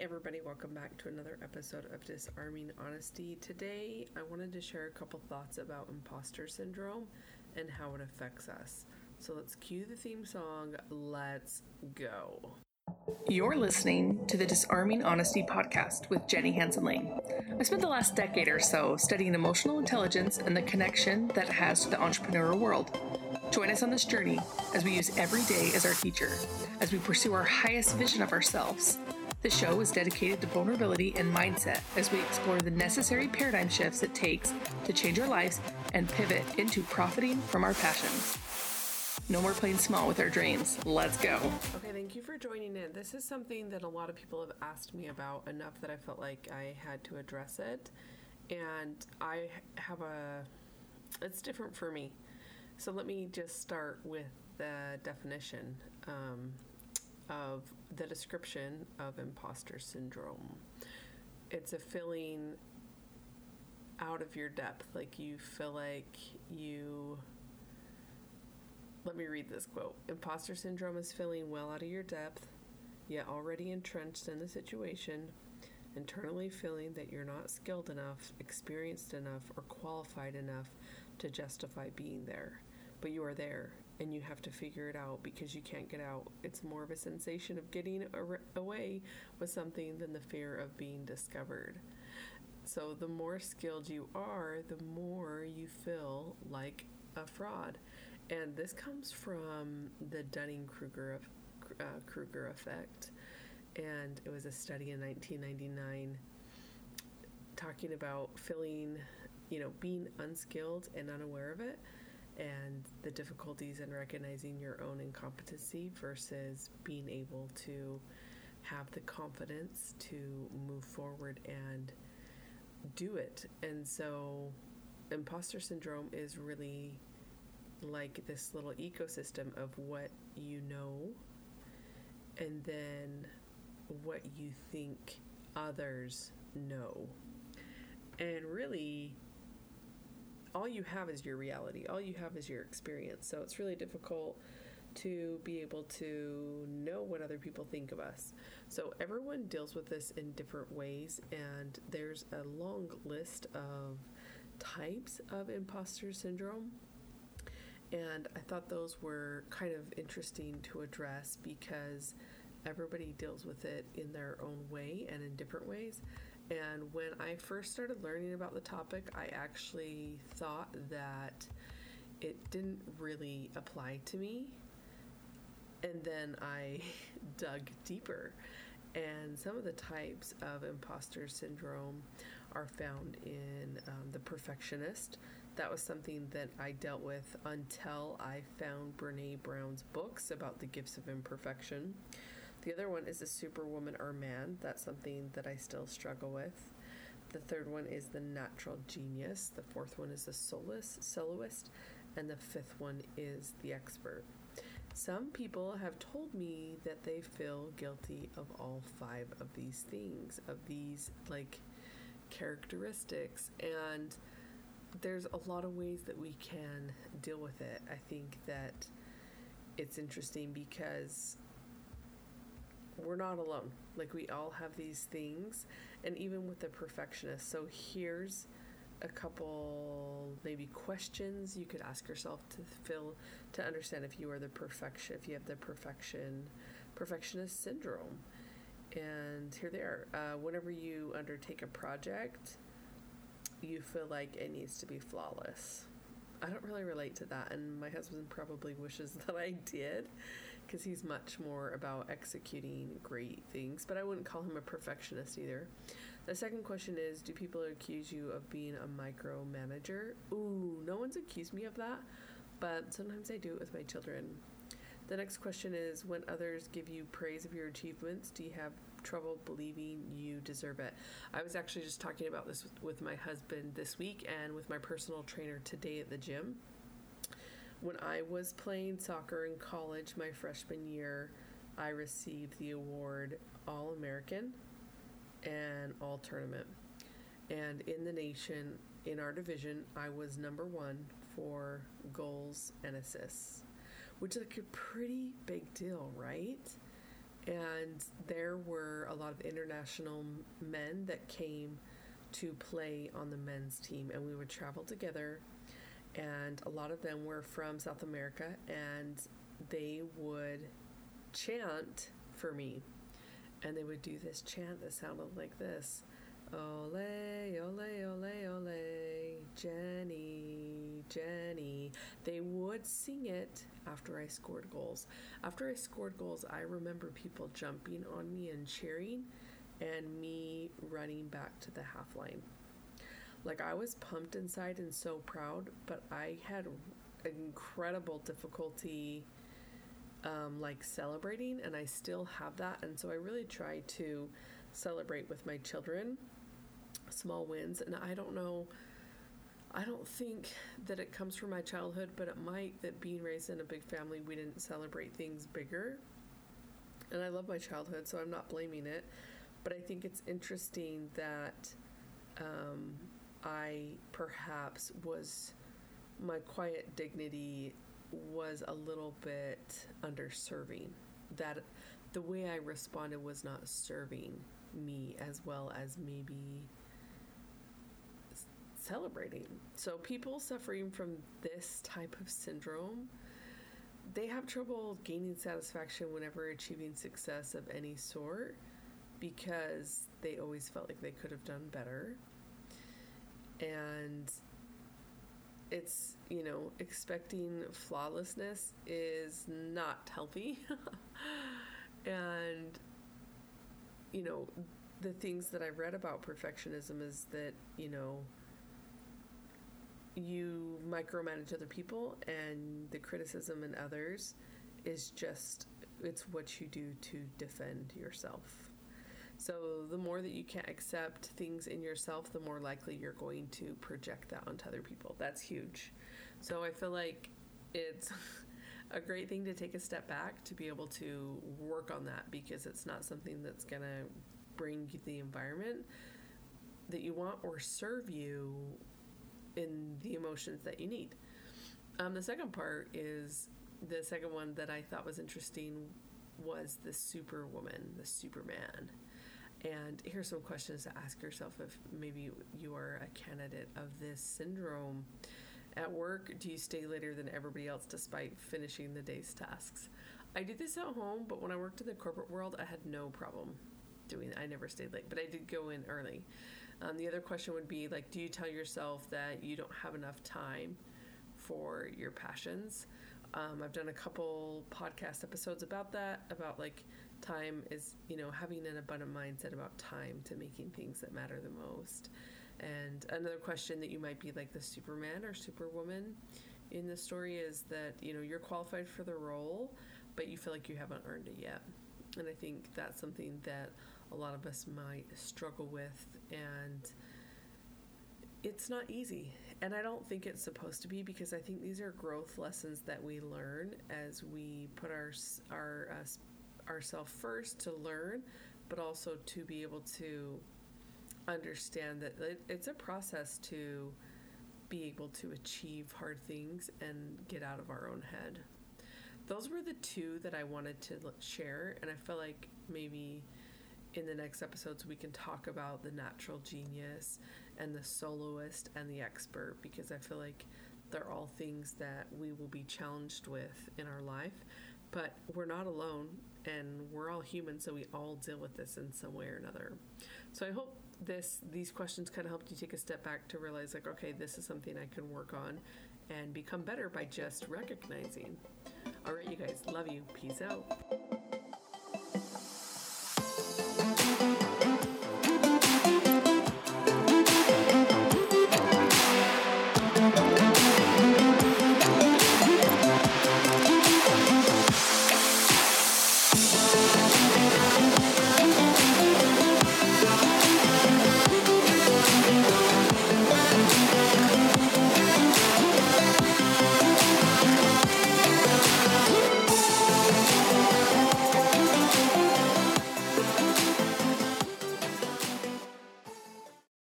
Everybody, welcome back to another episode of Disarming Honesty. Today, I wanted to share a couple thoughts about imposter syndrome and how it affects us. So let's cue the theme song. Let's go. You're listening to the Disarming Honesty podcast with Jenny Hansen Lane. I spent the last decade or so studying emotional intelligence and the connection that it has to the entrepreneurial world. Join us on this journey as we use every day as our teacher, as we pursue our highest vision of ourselves the show is dedicated to vulnerability and mindset as we explore the necessary paradigm shifts it takes to change our lives and pivot into profiting from our passions. No more playing small with our dreams. Let's go. Okay, thank you for joining in. This is something that a lot of people have asked me about enough that I felt like I had to address it. And I have a, it's different for me. So let me just start with the definition. Um, of the description of imposter syndrome. It's a feeling out of your depth, like you feel like you. Let me read this quote Imposter syndrome is feeling well out of your depth, yet already entrenched in the situation, internally feeling that you're not skilled enough, experienced enough, or qualified enough to justify being there. But you are there and you have to figure it out because you can't get out. It's more of a sensation of getting away with something than the fear of being discovered. So, the more skilled you are, the more you feel like a fraud. And this comes from the Dunning Kruger uh, Kruger effect. And it was a study in 1999 talking about feeling, you know, being unskilled and unaware of it and the difficulties in recognizing your own incompetency versus being able to have the confidence to move forward and do it. And so, imposter syndrome is really like this little ecosystem of what you know and then what you think others know. And really, all you have is your reality. All you have is your experience. So it's really difficult to be able to know what other people think of us. So everyone deals with this in different ways, and there's a long list of types of imposter syndrome. And I thought those were kind of interesting to address because everybody deals with it in their own way and in different ways. And when I first started learning about the topic, I actually thought that it didn't really apply to me. And then I dug deeper. And some of the types of imposter syndrome are found in um, the perfectionist. That was something that I dealt with until I found Brene Brown's books about the gifts of imperfection. The other one is a superwoman or man. That's something that I still struggle with. The third one is the natural genius. The fourth one is the soulless soloist. And the fifth one is the expert. Some people have told me that they feel guilty of all five of these things, of these like characteristics. And there's a lot of ways that we can deal with it. I think that it's interesting because we're not alone. Like we all have these things, and even with the perfectionist. So here's a couple maybe questions you could ask yourself to fill to understand if you are the perfection if you have the perfection perfectionist syndrome and here they are uh, whenever you undertake a project you feel like it needs to be flawless i don't really relate to that and my husband probably wishes that i did because he's much more about executing great things, but I wouldn't call him a perfectionist either. The second question is Do people accuse you of being a micromanager? Ooh, no one's accused me of that, but sometimes I do it with my children. The next question is When others give you praise of your achievements, do you have trouble believing you deserve it? I was actually just talking about this with, my husband this week and with my personal trainer today at the gym when I was playing soccer in college my freshman year, I received the award All American and All Tournament. And in the nation, in our division, I was number one for goals and assists, which is like a pretty big deal, right? And there were a lot of international men that came to play on the men's team, and we would travel together. And a lot of them were from South America, and they would chant for me. And they would do this chant that sounded like this Ole, ole, ole, ole, Jenny, Jenny. They would sing it after I scored goals. After I scored goals, I remember people jumping on me and cheering, and me running back to the half line. Like I was pumped inside and so proud, but I had incredible difficulty um, like celebrating, and I still have that. And so I really try to celebrate with my children small wins. And I don't know, I don't think that it comes from my childhood, but it might that being raised in a big family, we didn't celebrate things bigger. And I love my childhood, so I'm not blaming it. But I think it's interesting that um, I perhaps was, my quiet dignity was a little bit underserving. That the way I responded was not serving me as well as maybe celebrating. So people suffering from this type of syndrome, they have trouble gaining satisfaction whenever achieving success of any sort because they always felt like they could have done better. And it's, you know, expecting flawlessness is not healthy. and, you know, the things that I've read about perfectionism is that, you know, you micromanage other people and the criticism in others is just it's what you do to defend yourself. So the more that you can't accept things in yourself, the more likely you're going to project that onto other people. That's huge. So I feel like it's a great thing to take a step back to be able to work on that because it's not something that's going to bring the environment that you want or serve you in the emotions that you need. Um, the second part is the second one that I thought was interesting was the superwoman, the superman. And here's some questions to ask yourself if maybe you are a candidate of this syndrome. At work, do you stay later than everybody else despite finishing the day's tasks? I did this at home, but when I worked in the corporate world, I had no problem doing it. I never stayed late, but I did go in early. Um, the other question would be like, do you tell yourself that you don't have enough time for your passions? Um, I've done a couple podcast episodes about that, about like time is, you know, having an abundant mindset about time to making things that matter the most. And another question that you might be like the Superman or Superwoman in the story is that, you know, you're qualified for the role, but you feel like you haven't earned it yet. And I think that's something that a lot of us might struggle with and it's not easy and i don't think it's supposed to be because i think these are growth lessons that we learn as we put our our uh, ourselves first to learn but also to be able to understand that it's a process to be able to achieve hard things and get out of our own head those were the two that i wanted to share and i feel like maybe in the next episodes, we can talk about the natural genius and the soloist and the expert because I feel like they're all things that we will be challenged with in our life. But we're not alone and we're all human, so we all deal with this in some way or another. So I hope this these questions kind of helped you take a step back to realize like okay this is something i can work on and become better by just recognizing. All right you guys love you. Peace out